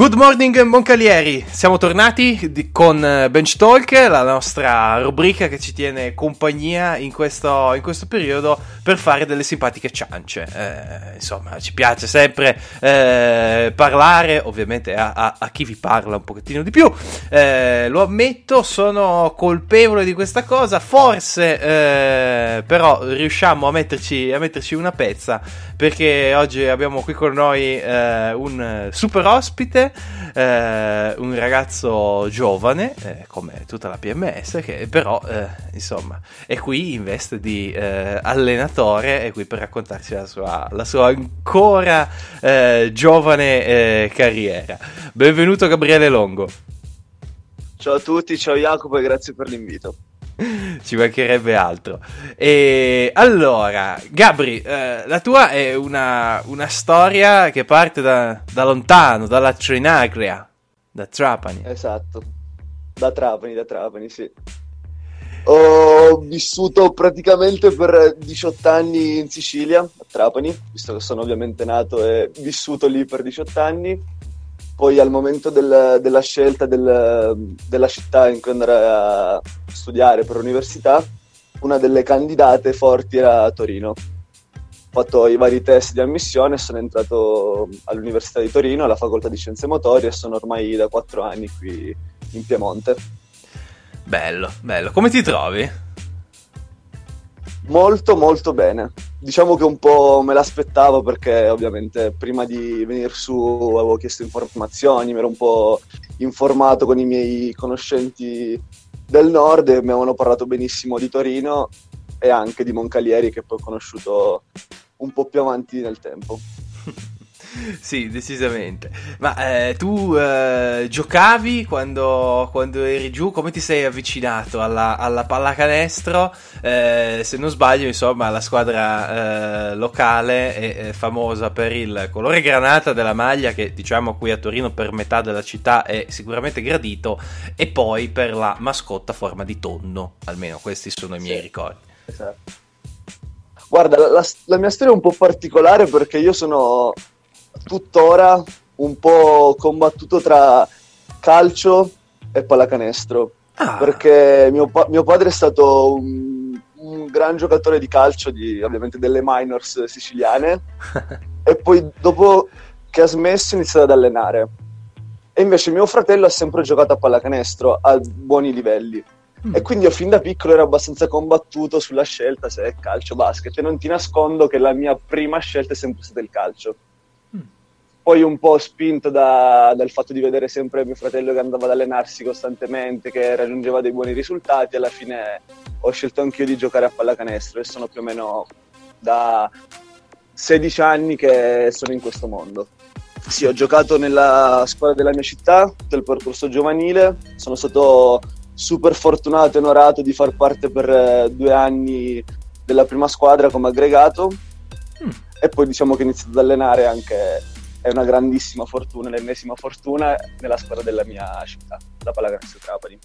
Good morning Moncalieri, siamo tornati di, con eh, Bench Talk, la nostra rubrica che ci tiene compagnia in questo, in questo periodo per fare delle simpatiche ciance. Eh, insomma, ci piace sempre eh, parlare, ovviamente a, a, a, chi vi parla un pochettino di più. Eh, lo ammetto, sono colpevole di questa cosa, forse eh, però riusciamo a metterci, a metterci una pezza perché oggi abbiamo qui con noi eh, un super ospite eh, un ragazzo giovane, eh, come tutta la PMS, che però, eh, insomma, è qui in veste di eh, allenatore, è qui per raccontarci la sua, la sua ancora eh, giovane eh, carriera. Benvenuto Gabriele Longo. Ciao a tutti, ciao Jacopo e grazie per l'invito. Ci mancherebbe altro. E allora, Gabri, eh, la tua è una, una storia che parte da, da, lontano, dalla Trinagria, da Trapani. Esatto, da Trapani, da Trapani, sì. Ho vissuto praticamente per 18 anni in Sicilia, a Trapani, visto che sono ovviamente nato e vissuto lì per 18 anni poi al momento del, della scelta del, della città in cui andare a studiare per l'università, una delle candidate forti era Torino. Ho fatto i vari test di ammissione sono entrato all'Università di Torino, alla Facoltà di Scienze Motorie e sono ormai da quattro anni qui in Piemonte. Bello, bello. Come ti trovi? Molto molto bene. Diciamo che un po' me l'aspettavo perché ovviamente prima di venire su avevo chiesto informazioni, mi ero un po' informato con i miei conoscenti del nord e mi avevano parlato benissimo di Torino e anche di Moncalieri che poi ho conosciuto un po' più avanti nel tempo. sì, decisamente. Ma eh, tu eh, giocavi quando, quando, eri giù? Come ti sei avvicinato alla, alla pallacanestro? Eh, se non sbaglio, insomma, la squadra eh, locale è, è, famosa per il colore granata della maglia, che diciamo qui a Torino per metà della città è sicuramente gradito, e poi per la mascotta a forma di tonno. Almeno questi sono i miei sì, ricordi. Esatto. Guarda, la, la, mia storia è un po' particolare perché io sono tuttora un po' combattuto tra calcio e pallacanestro. Ah. Perché mio, pa- mio, padre è stato un, un, gran giocatore di calcio, di, ovviamente delle minors siciliane, e poi dopo che ha smesso ha iniziato ad allenare. E invece mio fratello ha sempre giocato a pallacanestro a buoni livelli. Mm. E quindi io fin da piccolo ero abbastanza combattuto sulla scelta se è calcio o basket. E non ti nascondo che la mia prima scelta è sempre stata il calcio poi un po' spinto da, dal fatto di vedere sempre mio fratello che andava ad allenarsi costantemente, che raggiungeva dei buoni risultati, alla fine ho scelto anch'io di giocare a pallacanestro e sono più o meno da 16 anni che sono in questo mondo. Sì, ho giocato nella squadra della mia città, del percorso giovanile, sono stato super fortunato e onorato di far parte per eh, due anni della prima squadra come aggregato mm. e poi diciamo che ho iniziato ad allenare anche è una grandissima fortuna, l'ennesima fortuna nella squadra della mia città, la Pallacanestro Trapani.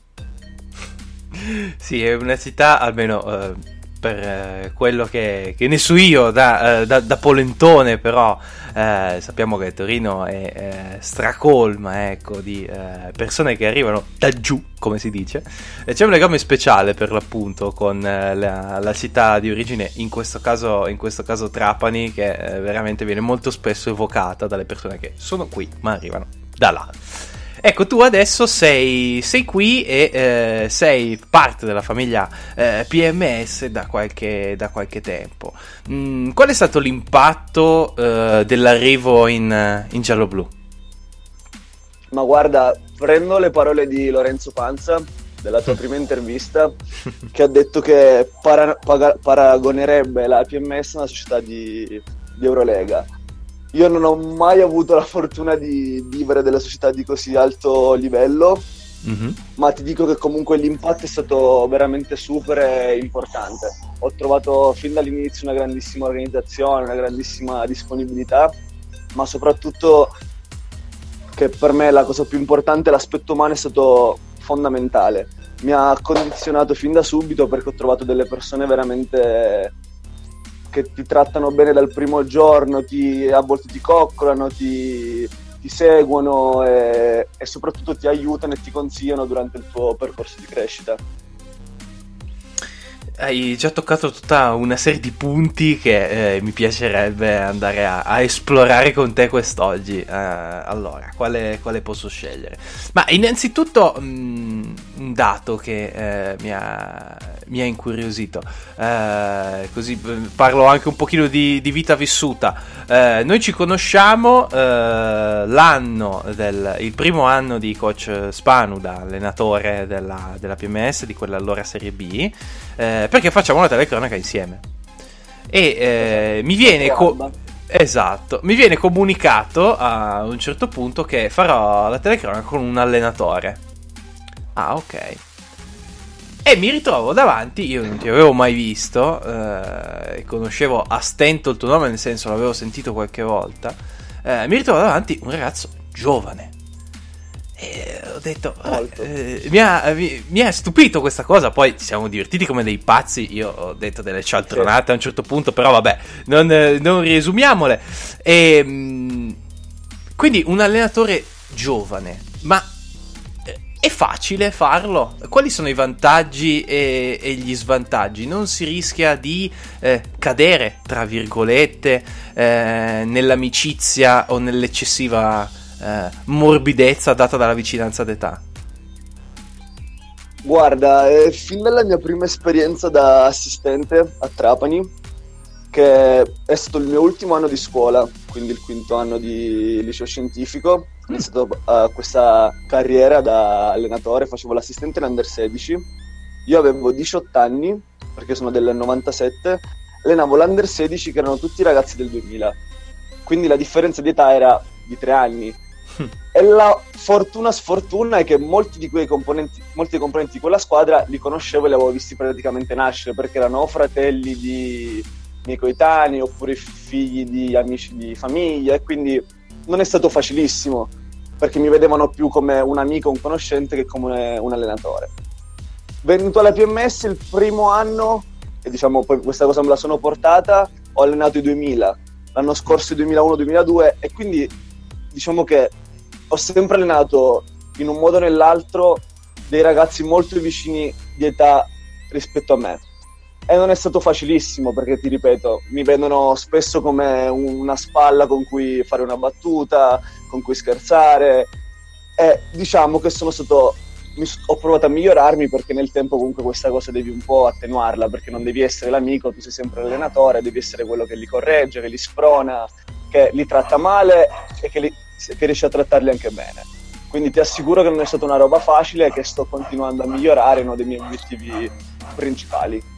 Sì, è una città, almeno eh, per eh, quello che, che, ne so io da, eh, da, da polentone, però eh, sappiamo che Torino è eh, stracolma ecco, di eh, persone che arrivano da giù, come si dice. E c'è un legame speciale per l'appunto con la, la, città di origine, in questo caso, in questo caso Trapani, che veramente viene molto spesso evocata dalle persone che sono qui ma arrivano da là. Ecco, tu adesso sei, sei qui e eh, sei parte della famiglia eh, PMS da qualche, da qualche tempo. Mm, qual è stato l'impatto eh, dell'arrivo in, in giallo-blu? Ma guarda, prendo le parole di Lorenzo Panza della tua prima intervista che ha detto che para- paga- paragonerebbe la PMS a una società di, di Eurolega io non ho mai avuto la fortuna di vivere delle società di così alto livello, mm-hmm. ma ti dico che comunque l'impatto è stato veramente super e importante. Ho trovato fin dall'inizio una grandissima organizzazione, una grandissima disponibilità, ma soprattutto che per me la cosa più importante, l'aspetto umano è stato fondamentale. Mi ha condizionato fin da subito perché ho trovato delle persone veramente che ti trattano bene dal primo giorno, ti, a volte ti coccolano, ti, ti seguono e, e soprattutto ti aiutano e ti consigliano durante il tuo percorso di crescita hai già toccato tutta una serie di punti che eh, mi piacerebbe andare a, a, esplorare con te quest'oggi. Eh, allora, quale, quale, posso scegliere? Ma innanzitutto mh, mm, un dato che eh, mi, ha, mi, ha, incuriosito, eh, così parlo anche un pochino di, di vita vissuta. Eh, noi ci conosciamo eh, l'anno del, il primo anno di coach Spanu da allenatore della, della PMS, di quella allora Serie B eh, perché facciamo una telecronaca insieme. E eh, mi viene... Co- esatto, mi viene comunicato a un certo punto che farò la telecronaca con un allenatore. Ah, ok. E mi ritrovo davanti, io non ti avevo mai visto, eh, conoscevo a stento il tuo nome, nel senso l'avevo sentito qualche volta. Eh, mi ritrovo davanti un ragazzo giovane, e ho detto, eh, mi, ha, mi, mi, ha, stupito questa cosa. Poi ci siamo divertiti come dei pazzi. Io ho detto delle cialtronate a un certo punto, però vabbè, non, non riesumiamole. E, mm, quindi un allenatore giovane, ma eh, è facile farlo? Quali sono i vantaggi e, e gli svantaggi? Non si rischia di eh, cadere, tra virgolette, eh, nell'amicizia o nell'eccessiva eh, morbidezza data dalla vicinanza d'età? Guarda, è fin dalla mia prima esperienza da assistente a Trapani, che è stato il mio ultimo anno di scuola, quindi il quinto anno di liceo scientifico, ho iniziato uh, questa carriera da allenatore, facevo l'assistente in under 16. Io avevo 18 anni, perché sono del 97, allenavo l'under 16 che erano tutti ragazzi del 2000. Quindi la differenza di età era di 3 anni e la fortuna sfortuna è che molti di quei componenti, molti componenti di quella squadra li conoscevo e li avevo visti praticamente nascere perché erano fratelli di miei coetanei oppure figli di amici di famiglia e quindi non è stato facilissimo perché mi vedevano più come un amico, un conoscente che come un allenatore. Venuto alla PMS il primo anno, e diciamo poi questa cosa me la sono portata, ho allenato i 2000, l'anno scorso i 2001-2002 e quindi diciamo che ho sempre allenato in un modo o nell'altro dei ragazzi molto vicini di età rispetto a me. E non è stato facilissimo perché, ti ripeto, mi vedono spesso come una spalla con cui fare una battuta, con cui scherzare. E diciamo che sono stato. ho provato a migliorarmi perché nel tempo comunque questa cosa devi un po' attenuarla perché non devi essere l'amico, tu sei sempre l'allenatore, devi essere quello che li corregge, che li sprona, che li tratta male e che li, che riesci a trattarli anche bene. Quindi ti assicuro che non è stata una roba facile e che sto continuando a migliorare, uno dei miei obiettivi principali.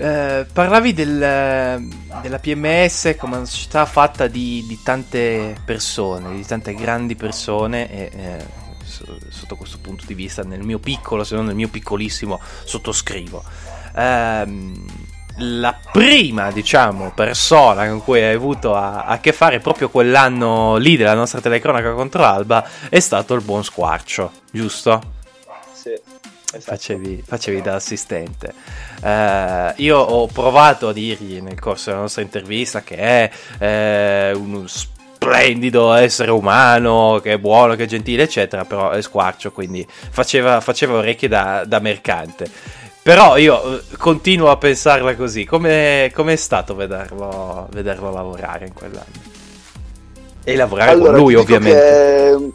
Eh, parlavi del, della PMS come una società fatta di, di, tante persone, di tante grandi persone e eh, sotto questo punto di vista nel mio piccolo, se non nel mio piccolissimo, sottoscrivo. Eh, la prima, diciamo, persona con cui hai avuto a, a, che fare proprio quell'anno lì della nostra telecronaca contro Alba è stato il buon Squarcio, giusto? Sì. Esatto. Facevi, facevi da assistente. Uh, io ho provato a dirgli nel corso della nostra intervista che è eh, uno splendido essere umano, che è buono, che è gentile, eccetera, però è squarcio, quindi faceva, faceva orecchie da, da mercante. Però io eh, continuo a pensarla così. Come è stato vederlo, vederlo, lavorare in quell'anno? E lavorare allora, con lui, ovviamente.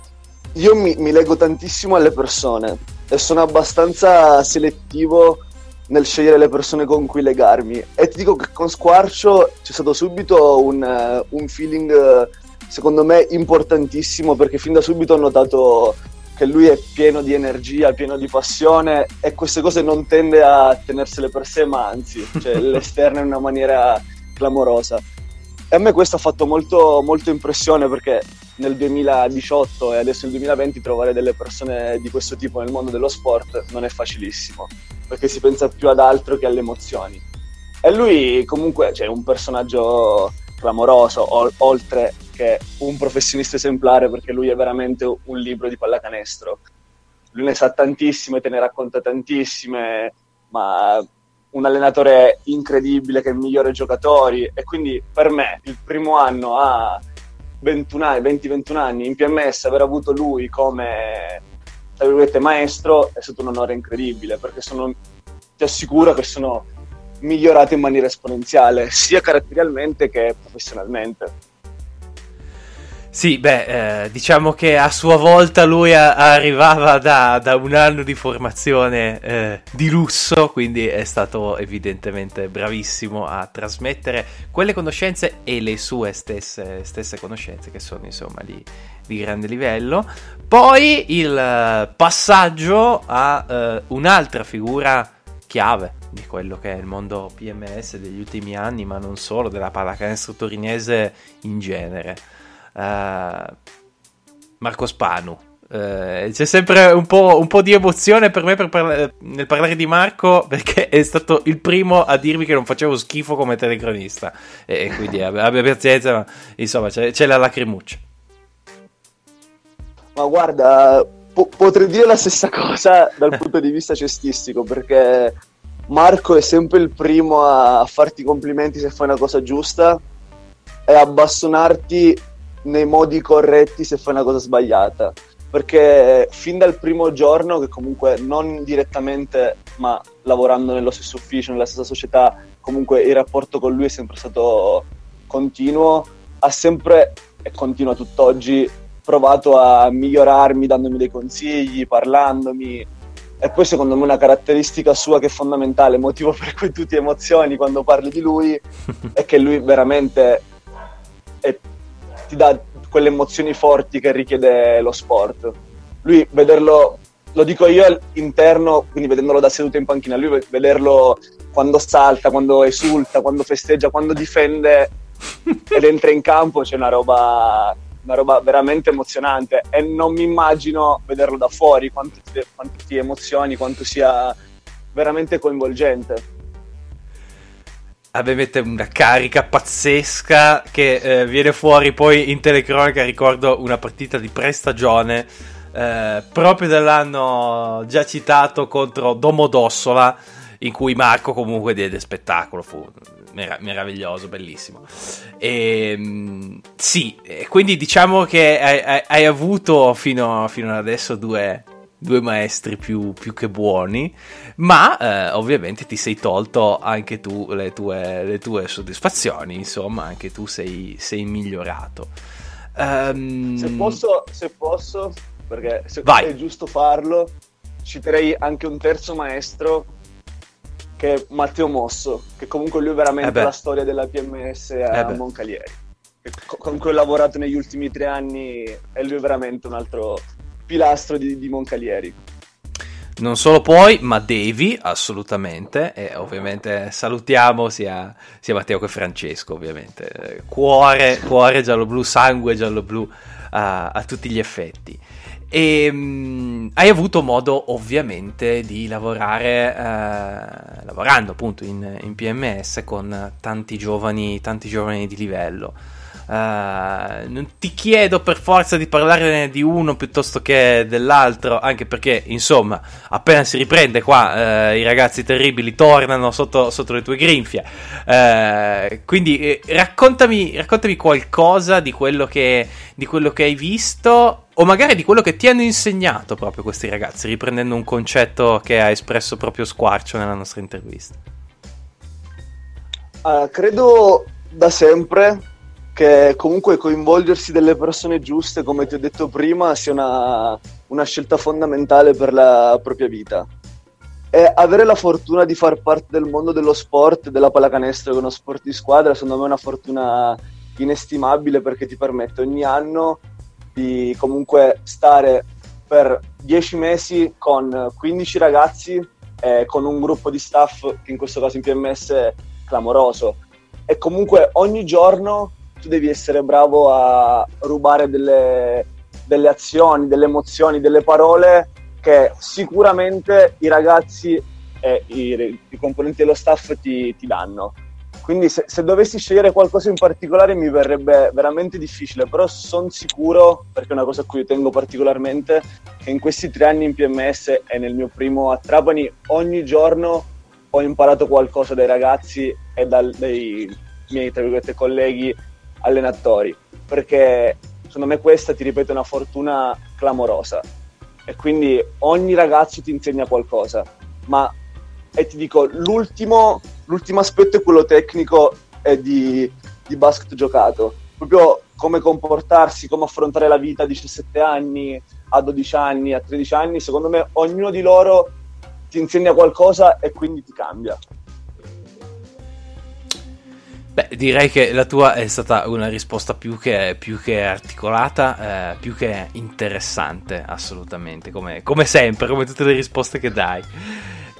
Io mi, mi leggo tantissimo alle persone e sono abbastanza selettivo nel scegliere le persone con cui legarmi. E ti dico che con Squarcio c'è stato subito un, uh, un feeling, secondo me, importantissimo perché fin da subito ho notato che lui è pieno di energia, pieno di passione e queste cose non tende a tenersele per sé, ma anzi, cioè, le esterna in una maniera clamorosa. E a me questo ha fatto molto, molto impressione perché nel 2018 e adesso nel 2020 trovare delle persone di questo tipo nel mondo dello sport non è facilissimo, perché si pensa più ad altro che alle emozioni. E lui comunque cioè, è un personaggio clamoroso, oltre che un professionista esemplare perché lui è veramente un libro di pallacanestro. Lui ne sa tantissime, te ne racconta tantissime, ma un allenatore incredibile che migliora i giocatori e quindi per me il primo anno a 21 anni, 20-21 anni in PMS, aver avuto lui come maestro è stato un onore incredibile perché sono, ti assicuro che sono migliorato in maniera esponenziale sia caratterialmente che professionalmente. Sì, beh, eh, diciamo che a sua volta lui a- arrivava da, da, un anno di formazione eh, di lusso, quindi è stato evidentemente bravissimo a trasmettere quelle conoscenze e le sue stesse, stesse conoscenze, che sono insomma di, di grande livello. Poi il eh, passaggio a eh, un'altra figura chiave di quello che è il mondo PMS degli ultimi anni, ma non solo, della pallacanestro torinese in genere Marco Spanu. Uh, c'è sempre un po', un po', di emozione per me per parla- nel parlare di Marco perché è stato il primo a dirmi che non facevo schifo come telecronista e, quindi abbia pazienza ma insomma c'è, c'è la lacrimuccia ma guarda po- potrei dire la stessa cosa dal punto di vista cestistico perché Marco è sempre il primo a farti complimenti se fai una cosa giusta e a bastonarti nei modi corretti se fai una cosa sbagliata. Perché fin dal primo giorno, che comunque non direttamente, ma lavorando nello stesso ufficio, nella stessa società, comunque il rapporto con lui è sempre stato continuo, ha sempre, e continua tutt'oggi, provato a migliorarmi dandomi dei consigli, parlandomi. E poi secondo me una caratteristica sua che è fondamentale, motivo per cui tu ti emozioni quando parli di lui, è che lui veramente è ti dà quelle emozioni forti che richiede lo sport. Lui vederlo, lo dico io interno, quindi vedendolo da seduto in panchina, lui vederlo quando salta, quando esulta, quando festeggia, quando difende ed entra in campo c'è una roba, una roba veramente emozionante e non mi immagino vederlo da fuori, quanto ti, quanto ti emozioni, quanto sia veramente coinvolgente avete una carica pazzesca che eh, viene fuori poi in telecronaca. Ricordo una partita di prestagione eh, proprio dell'anno già citato contro Domodossola, in cui Marco comunque diede spettacolo. Fu mer- meraviglioso, bellissimo. E, ehm, sì, quindi diciamo che hai, hai avuto fino, fino ad adesso due due maestri più, più che buoni, ma eh, ovviamente ti sei tolto anche tu le tue, le tue soddisfazioni, insomma, anche tu sei, sei migliorato. Um... Se, posso, se posso, perché se è giusto farlo, citerei anche un terzo maestro che è Matteo Mosso, che comunque lui è veramente eh la storia della PMS a eh Moncalieri. Con cui ho lavorato negli ultimi tre anni e lui è veramente un altro pilastro di, di Moncalieri. Non solo puoi, ma devi assolutamente. E ovviamente salutiamo sia, sia Matteo che Francesco, ovviamente. Cuore, cuore giallo-blu, sangue giallo-blu a, a tutti gli effetti. E um, hai avuto modo ovviamente di lavorare, uh, lavorando appunto in, in, PMS con tanti giovani, tanti giovani di livello. Uh, non ti chiedo per forza di parlare di uno piuttosto che dell'altro, anche perché, insomma, appena si riprende qua, uh, i ragazzi terribili tornano sotto, sotto le tue grinfie. Uh, quindi raccontami, raccontami, qualcosa di quello, che, di quello che hai visto, o magari di quello che ti hanno insegnato proprio questi ragazzi, riprendendo un concetto che ha espresso proprio Squarcio nella nostra intervista. credo da sempre che comunque coinvolgersi delle persone giuste, come ti ho detto prima, sia una, una scelta fondamentale per la propria vita. E avere la fortuna di far parte del mondo dello sport, della pallacanestro, che è uno sport di squadra, secondo me è una fortuna inestimabile perché ti permette ogni anno di comunque stare per 10 mesi con 15 ragazzi e con un gruppo di staff che in questo caso in PMS è clamoroso. E comunque ogni giorno tu devi essere bravo a rubare delle, delle azioni, delle emozioni, delle parole che sicuramente i ragazzi e i, i componenti dello staff ti, ti danno. Quindi se, se, dovessi scegliere qualcosa in particolare mi verrebbe veramente difficile, però sono sicuro, perché è una cosa a cui tengo particolarmente, che in questi tre anni in PMS e nel mio primo a Trapani ogni giorno ho imparato qualcosa dai ragazzi e dal, dai miei colleghi allenatori. perché secondo me questa, ti ripeto, è una fortuna clamorosa. E quindi ogni ragazzo ti insegna qualcosa. Ma, e ti dico, l'ultimo, l'ultimo aspetto è quello tecnico e di, di basket giocato. Proprio come comportarsi, come affrontare la vita a 17 anni, a 12 anni, a 13 anni. Secondo me ognuno di loro ti insegna qualcosa e quindi ti cambia. Beh, direi che la tua è stata una risposta più che, più che articolata, eh, più che interessante, assolutamente, come, come, sempre, come tutte le risposte che dai.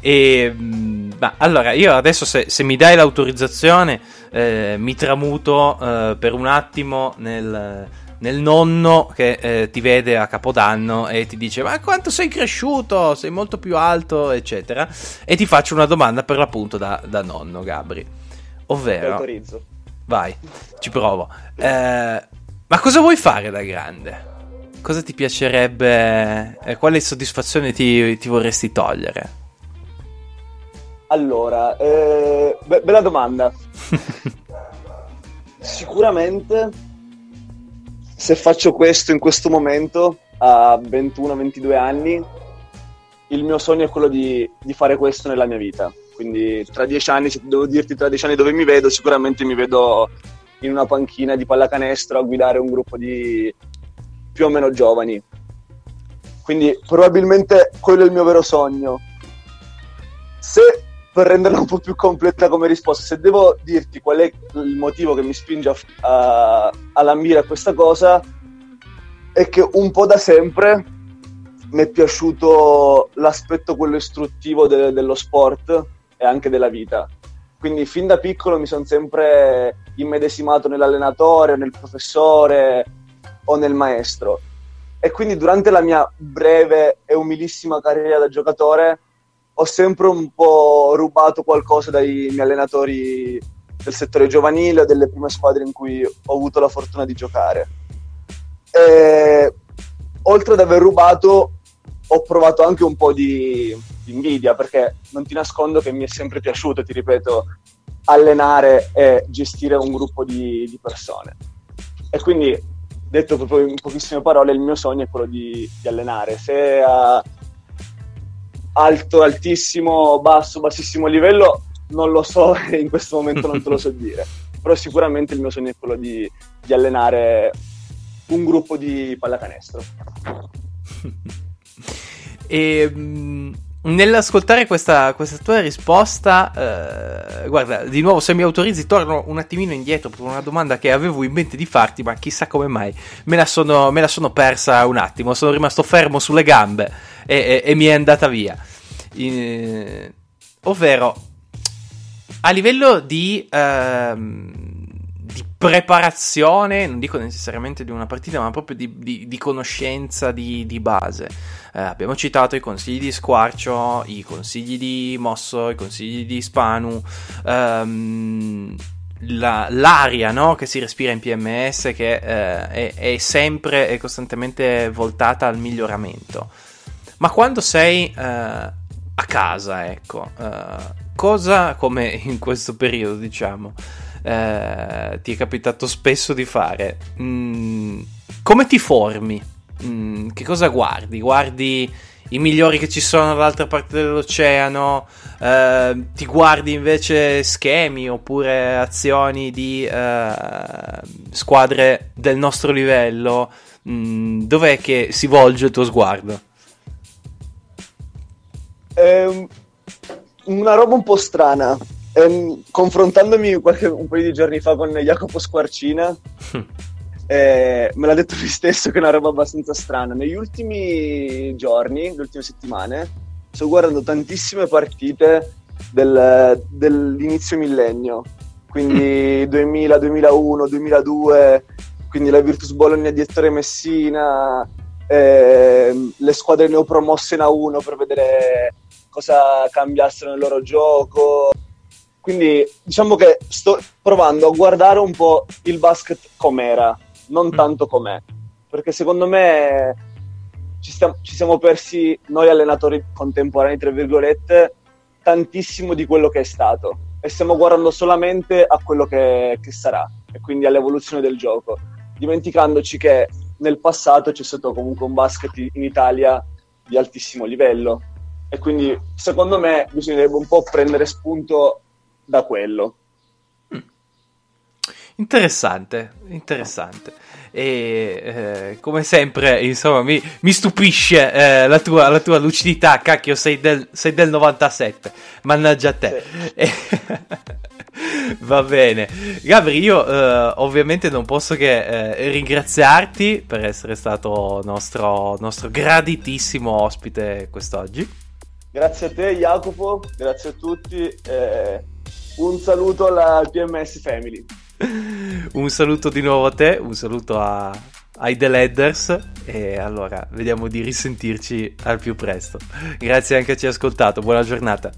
E, mm, ma allora, io adesso se, se mi dai l'autorizzazione, eh, mi tramuto eh, per un attimo nel, nel nonno che eh, ti vede a Capodanno e ti dice ma quanto sei cresciuto, sei molto più alto, eccetera. E ti faccio una domanda per l'appunto da, da nonno, Gabri. Ovvero... autorizzo. Vai, ci provo. Eh, ma cosa vuoi fare da grande? Cosa ti piacerebbe... Eh, quale soddisfazione ti, ti, vorresti togliere? Allora, eh, be- bella domanda. Sicuramente se faccio questo in questo momento, a 21-22 anni, il mio sogno è quello di, di fare questo nella mia vita quindi tra dieci anni, se devo dirti tra dieci anni dove mi vedo, sicuramente mi vedo in una panchina di pallacanestro a guidare un gruppo di più o meno giovani. Quindi probabilmente quello è il mio vero sogno. Se per renderla un po' più completa come risposta, se devo dirti qual è il motivo che mi spinge a, a, a lambire questa cosa, è che un po' da sempre mi è piaciuto l'aspetto quello istruttivo de- dello sport anche della vita. Quindi fin da piccolo mi sono sempre immedesimato nell'allenatore, nel professore o nel maestro. E quindi durante la mia breve e umilissima carriera da giocatore ho sempre un po' rubato qualcosa dai miei allenatori del settore giovanile delle prime squadre in cui ho avuto la fortuna di giocare. E, oltre ad aver rubato, ho provato anche un po' di, di, invidia perché non ti nascondo che mi è sempre piaciuto, ti ripeto, allenare e gestire un gruppo di, di persone. E quindi, detto proprio in pochissime parole, il mio sogno è quello di, di allenare. Se a alto, altissimo, basso, bassissimo livello, non lo so, in questo momento non te lo so dire. Però sicuramente il mio sogno è quello di, di allenare un gruppo di pallacanestro. E mh, nell'ascoltare questa, questa, tua risposta, eh, guarda, di nuovo, se mi autorizzi, torno un attimino indietro per una domanda che avevo in mente di farti, ma chissà come mai me la sono, me la sono persa un attimo. Sono rimasto fermo sulle gambe e, e, e mi è andata via. In, ovvero, a livello di. Ehm, preparazione, non dico necessariamente di una partita, ma proprio di, di, di conoscenza di, di base. Eh, abbiamo citato i consigli di Squarcio, i consigli di Mosso, i consigli di Spanu, ehm, la, l'aria no? che si respira in PMS che eh, è, è, sempre e costantemente voltata al miglioramento. Ma quando sei eh, a casa, ecco, eh, cosa come in questo periodo, diciamo, eh, ti è capitato spesso di fare? Mm, come ti formi? Mm, che cosa guardi? Guardi i migliori che ci sono dall'altra parte dell'oceano? Eh, ti guardi invece schemi oppure azioni di eh, squadre del nostro livello? Mm, dov'è che si volge il tuo sguardo? Eh, una roba un po' strana ehm, confrontandomi qualche, un paio di giorni fa con Jacopo Squarcina, eh, me l'ha detto lui stesso che è una roba abbastanza strana. Negli ultimi giorni, le ultime settimane, sto guardando tantissime partite del, dell'inizio millennio, quindi 2000, 2001, 2002, quindi la Virtus Bologna di Ettore Messina, eh, le squadre neopromosse in A1 per vedere cosa cambiassero nel loro gioco. Quindi diciamo che sto provando a guardare un po' il basket com'era, non mm. tanto com'è. Perché secondo me ci, stiamo, ci siamo persi noi allenatori contemporanei, tra virgolette, tantissimo di quello che è stato. E stiamo guardando solamente a quello che, che sarà, e quindi all'evoluzione del gioco. dimenticandoci che nel passato c'è stato comunque un basket in Italia di altissimo livello e quindi secondo me bisognerebbe un po' prendere spunto da quello. Interessante, interessante. E eh, come sempre, insomma, mi, mi stupisce eh, la, tua, la, tua, lucidità. Cacchio, sei del, sei del 97. Mannaggia te. Sì. Va bene, Gabri. Io eh, ovviamente non posso che eh, ringraziarti per essere stato nostro, nostro graditissimo ospite quest'oggi. Grazie a te, Jacopo. Grazie a tutti. Un saluto alla PMS Family. un saluto di nuovo a te, un saluto a, ai The Ledders e allora vediamo di risentirci al più presto. Grazie anche a chi ha ascoltato, buona giornata.